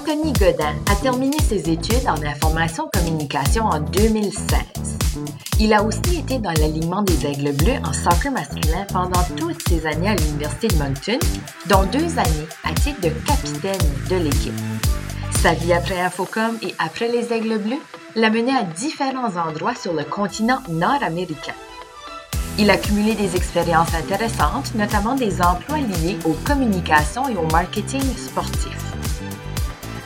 Anthony Godin a terminé ses études en information communication en 2016. Il a aussi été dans l'alignement des Aigles Bleus en soccer masculin pendant toutes ses années à l'Université de Moncton, dont deux années à titre de capitaine de l'équipe. Sa vie après Infocom et après les Aigles Bleus l'a mené à différents endroits sur le continent nord-américain. Il a cumulé des expériences intéressantes, notamment des emplois liés aux communications et au marketing sportif.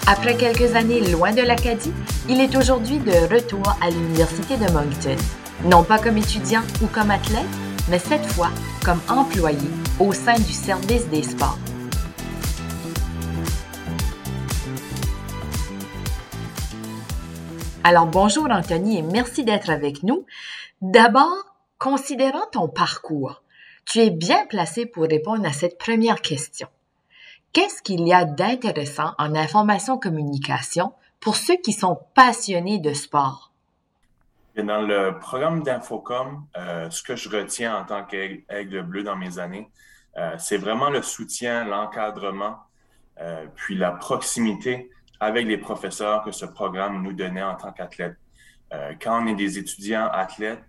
Après quelques années loin de l'Acadie, il est aujourd'hui de retour à l'Université de Moncton, non pas comme étudiant ou comme athlète, mais cette fois comme employé au sein du service des sports. Alors bonjour Anthony et merci d'être avec nous. D'abord, considérant ton parcours, tu es bien placé pour répondre à cette première question. Qu'est-ce qu'il y a d'intéressant en information communication pour ceux qui sont passionnés de sport? Dans le programme d'Infocom, euh, ce que je retiens en tant qu'aigle bleu dans mes années, euh, c'est vraiment le soutien, l'encadrement, euh, puis la proximité avec les professeurs que ce programme nous donnait en tant qu'athlètes. quand on est des étudiants athlètes,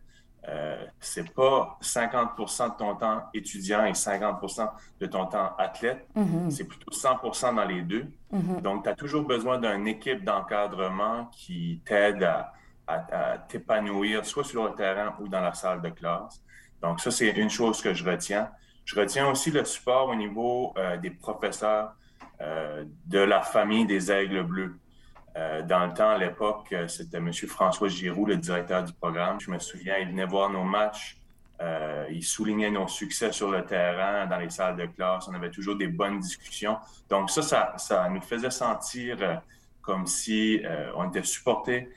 euh, c'est pas 50% de ton temps étudiant et 50% de ton temps athlète. Mm-hmm. C'est plutôt 100% dans les deux. Mm-hmm. Donc, tu as toujours besoin d'une équipe d'encadrement qui t'aide à, t'épanouir, soit sur le terrain ou dans la salle de classe. Donc, ça, c'est une chose que je retiens. Je retiens aussi le support au niveau euh, des professeurs euh, de la famille des Aigles Bleus. Euh, dans le temps, à l'époque, euh, c'était M. François Giroux, le directeur du programme. Je me souviens, il venait voir nos matchs. Euh, il soulignait nos succès sur le terrain, dans les salles de classe. On avait toujours des bonnes discussions. Donc ça, ça, ça nous faisait sentir comme si on était supportés,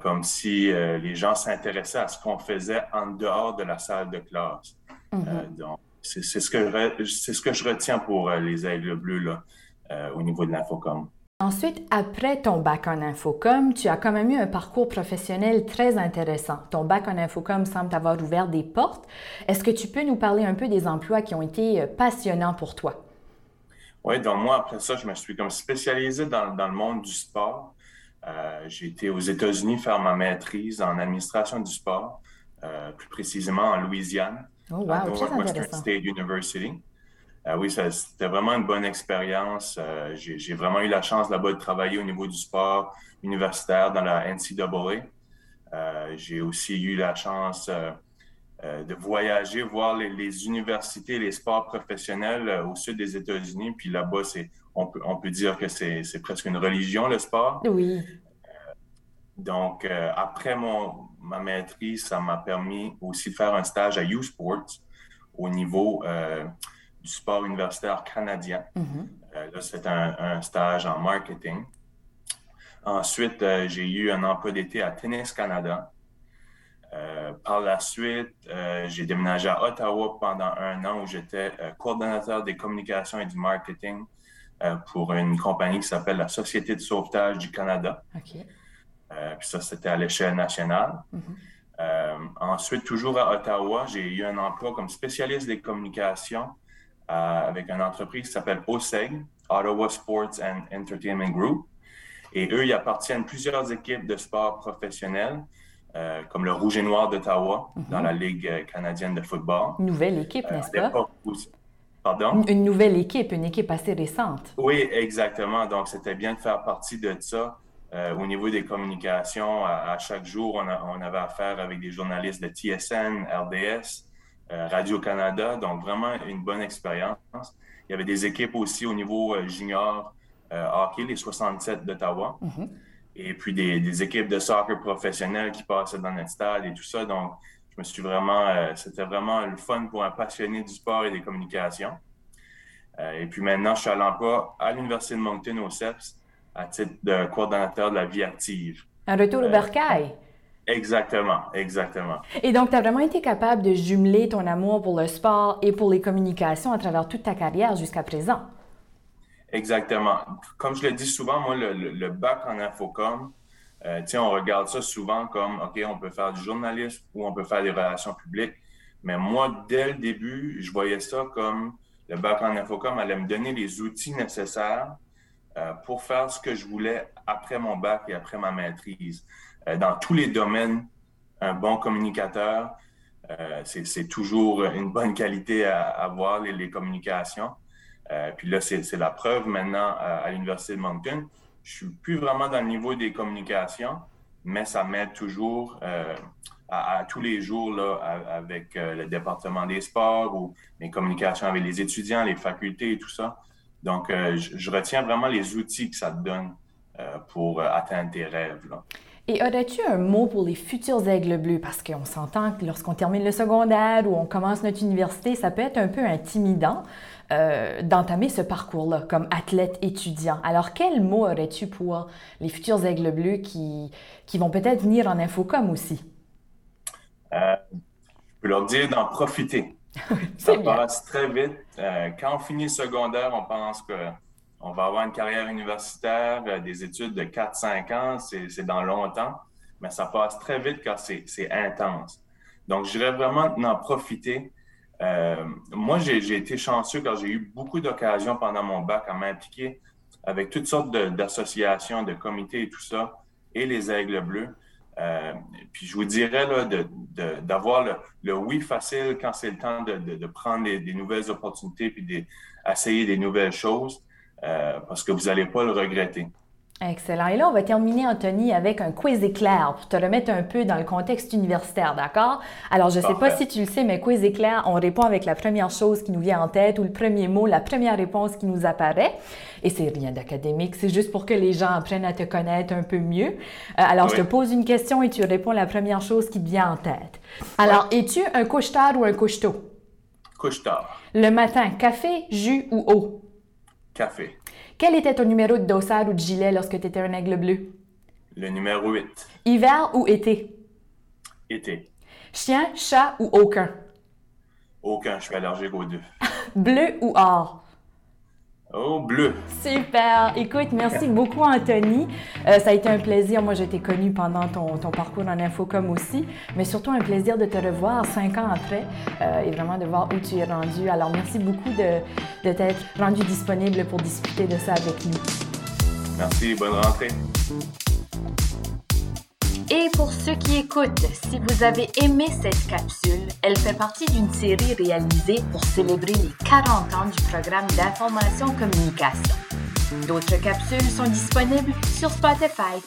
comme si les gens s'intéressaient à ce qu'on faisait en dehors de la salle de classe. Mm-hmm. donc, c'est ce, que, ce que je retiens pour les aigles bleus là, au niveau de l'infocom. Ensuite, après ton bac en infocom, tu as quand même eu un parcours professionnel très intéressant. Ton bac en infocom semble t'avoir ouvert des portes. Est-ce que tu peux nous parler un peu des emplois qui ont été euh, passionnants pour toi? Oui, donc moi, après ça, je me suis comme spécialisé dans, le monde du sport. Euh, j'ai été aux États-Unis faire ma maîtrise en administration du sport, euh, plus précisément en Louisiane, oh, wow, à Northwestern State University. Euh, oui, c'était vraiment une bonne expérience. Euh, j'ai vraiment eu la chance là-bas de travailler au niveau du sport universitaire dans la NCAA. Euh, j'ai aussi eu la chance de voyager, voir les, universités, les sports professionnels au sud des États-Unis. Puis là-bas, on peut, on peut dire que c'est presque une religion, le sport. Oui. donc, après mon, ma maîtrise, ça m'a permis aussi de faire un stage à U Sports au niveau du sport universitaire canadien. Mm-hmm. Euh, là, c'est un, stage en marketing. Ensuite, euh, j'ai eu un emploi d'été à Tennis Canada. Euh, par la suite, j'ai déménagé à Ottawa pendant un an où j'étais coordonnateur des communications et du marketing pour une compagnie qui s'appelle la Société de sauvetage du Canada. puis ça, c'était à l'échelle nationale. Mm-hmm. ensuite, toujours à Ottawa, j'ai eu un emploi comme spécialiste des communications avec une entreprise qui s'appelle OSEG, Ottawa Sports and Entertainment Group. Et eux, ils appartiennent plusieurs équipes de sport professionnels, euh, comme le Rouge et Noir d'Ottawa, mhm. dans la Ligue euh, canadienne de football. Une nouvelle équipe, n'est-ce pas? Pardon? Une nouvelle équipe, une équipe assez récente. Oui, exactement. Donc, c'était bien de faire partie de ça. au niveau des communications, à, chaque jour, on, on, avait affaire avec des journalistes de TSN, RDS, euh, Radio-Canada. Donc, vraiment une bonne expérience. Il y avait des équipes aussi au niveau euh, junior euh, hockey, les 67 d'Ottawa. Mm-hmm. Et puis des, équipes de soccer professionnelles qui passaient dans notre stade et tout ça. Donc, je me suis vraiment, c'était vraiment le fun pour un passionné du sport et des communications. et puis maintenant, je suis à l'emploi à l'Université de Moncton au CEPS à titre de coordonnateur de la vie active. Un retour au bercail. Exactement, exactement. Et donc, tu as vraiment été capable de jumeler ton amour pour le sport et pour les communications à travers toute ta carrière jusqu'à présent. Exactement. Comme je le dis souvent, moi, le, bac en infocom, euh, on regarde ça souvent comme, OK, on peut faire du journalisme ou on peut faire des relations publiques. Mais moi, dès le début, je voyais ça comme le bac en infocom allait me donner les outils nécessaires pour faire ce que je voulais après mon bac et après ma maîtrise. Dans tous les domaines, un bon communicateur, c'est toujours une bonne qualité à avoir, les, communications. puis là, c'est la preuve maintenant à, l'Université de Moncton. Je suis plus vraiment dans le niveau des communications, mais ça m'aide toujours à, tous les jours là, avec euh, le département des sports ou mes communications avec les étudiants, les facultés et tout ça. Donc, euh, je, retiens vraiment les outils que ça te donne euh, pour atteindre tes rêves. Et aurais-tu un mot pour les futurs aigles bleus? Parce qu'on s'entend que lorsqu'on termine le secondaire ou on commence notre université, ça peut être un peu intimidant d'entamer ce parcours-là comme athlète étudiant. Alors, quel mot aurais-tu pour les futurs aigles bleus qui, qui vont peut-être venir en infocom aussi? Euh, je peux leur dire d'en profiter. Ça passe très vite. Euh, quand on finit le secondaire, on pense qu'on va avoir une carrière universitaire, euh, des études de 4-5 ans, c'est dans longtemps, mais ça passe très vite quand c'est intense. Donc, je dirais vraiment d'en profiter. moi, j'ai été chanceux car j'ai eu beaucoup d'occasions pendant mon bac à m'impliquer avec toutes sortes d'associations, de, de, comités et tout ça, et les Aigles Bleus. Euh, puis je vous dirais d'avoir le, oui facile quand c'est le temps de, prendre des, nouvelles opportunités puis d'essayer des nouvelles choses euh, parce que vous n'allez pas le regretter. Excellent. Et là, on va terminer, Anthony, avec un quiz éclair pour te remettre un peu dans le contexte universitaire, d'accord? Alors, je ne sais pas si tu le sais, mais quiz éclair, on répond avec la première chose qui nous vient en tête ou le premier mot, la première réponse qui nous apparaît. Et c'est rien d'académique, c'est juste pour que les gens apprennent à te connaître un peu mieux. Euh, alors, je te pose une question et tu réponds la première chose qui te vient en tête. Alors, es-tu un couche-tard ou un couche-tôt? Couche-tard. Le matin, café, jus ou eau? Café. Quel était ton numéro de dossard ou de gilet lorsque tu étais un aigle bleu? Le numéro 8. Hiver ou été? Été. Chien, chat ou aucun? Aucun, je suis allergique aux deux. Bleu ou or? Oh, bleu. Super. Écoute, merci beaucoup, Anthony. Euh, ça a été un plaisir. Moi, je t'ai connu pendant ton, ton, parcours en Infocom aussi, mais surtout un plaisir de te revoir cinq ans après euh, et vraiment de voir où tu es rendu. Alors, merci beaucoup de, de t'être rendu disponible pour discuter de ça avec nous. Merci. Bonne rentrée. Et pour ceux qui écoutent, si vous avez aimé cette capsule, elle fait partie d'une série réalisée pour célébrer les 40 ans du programme d'information communication. D'autres capsules sont disponibles sur Spotify.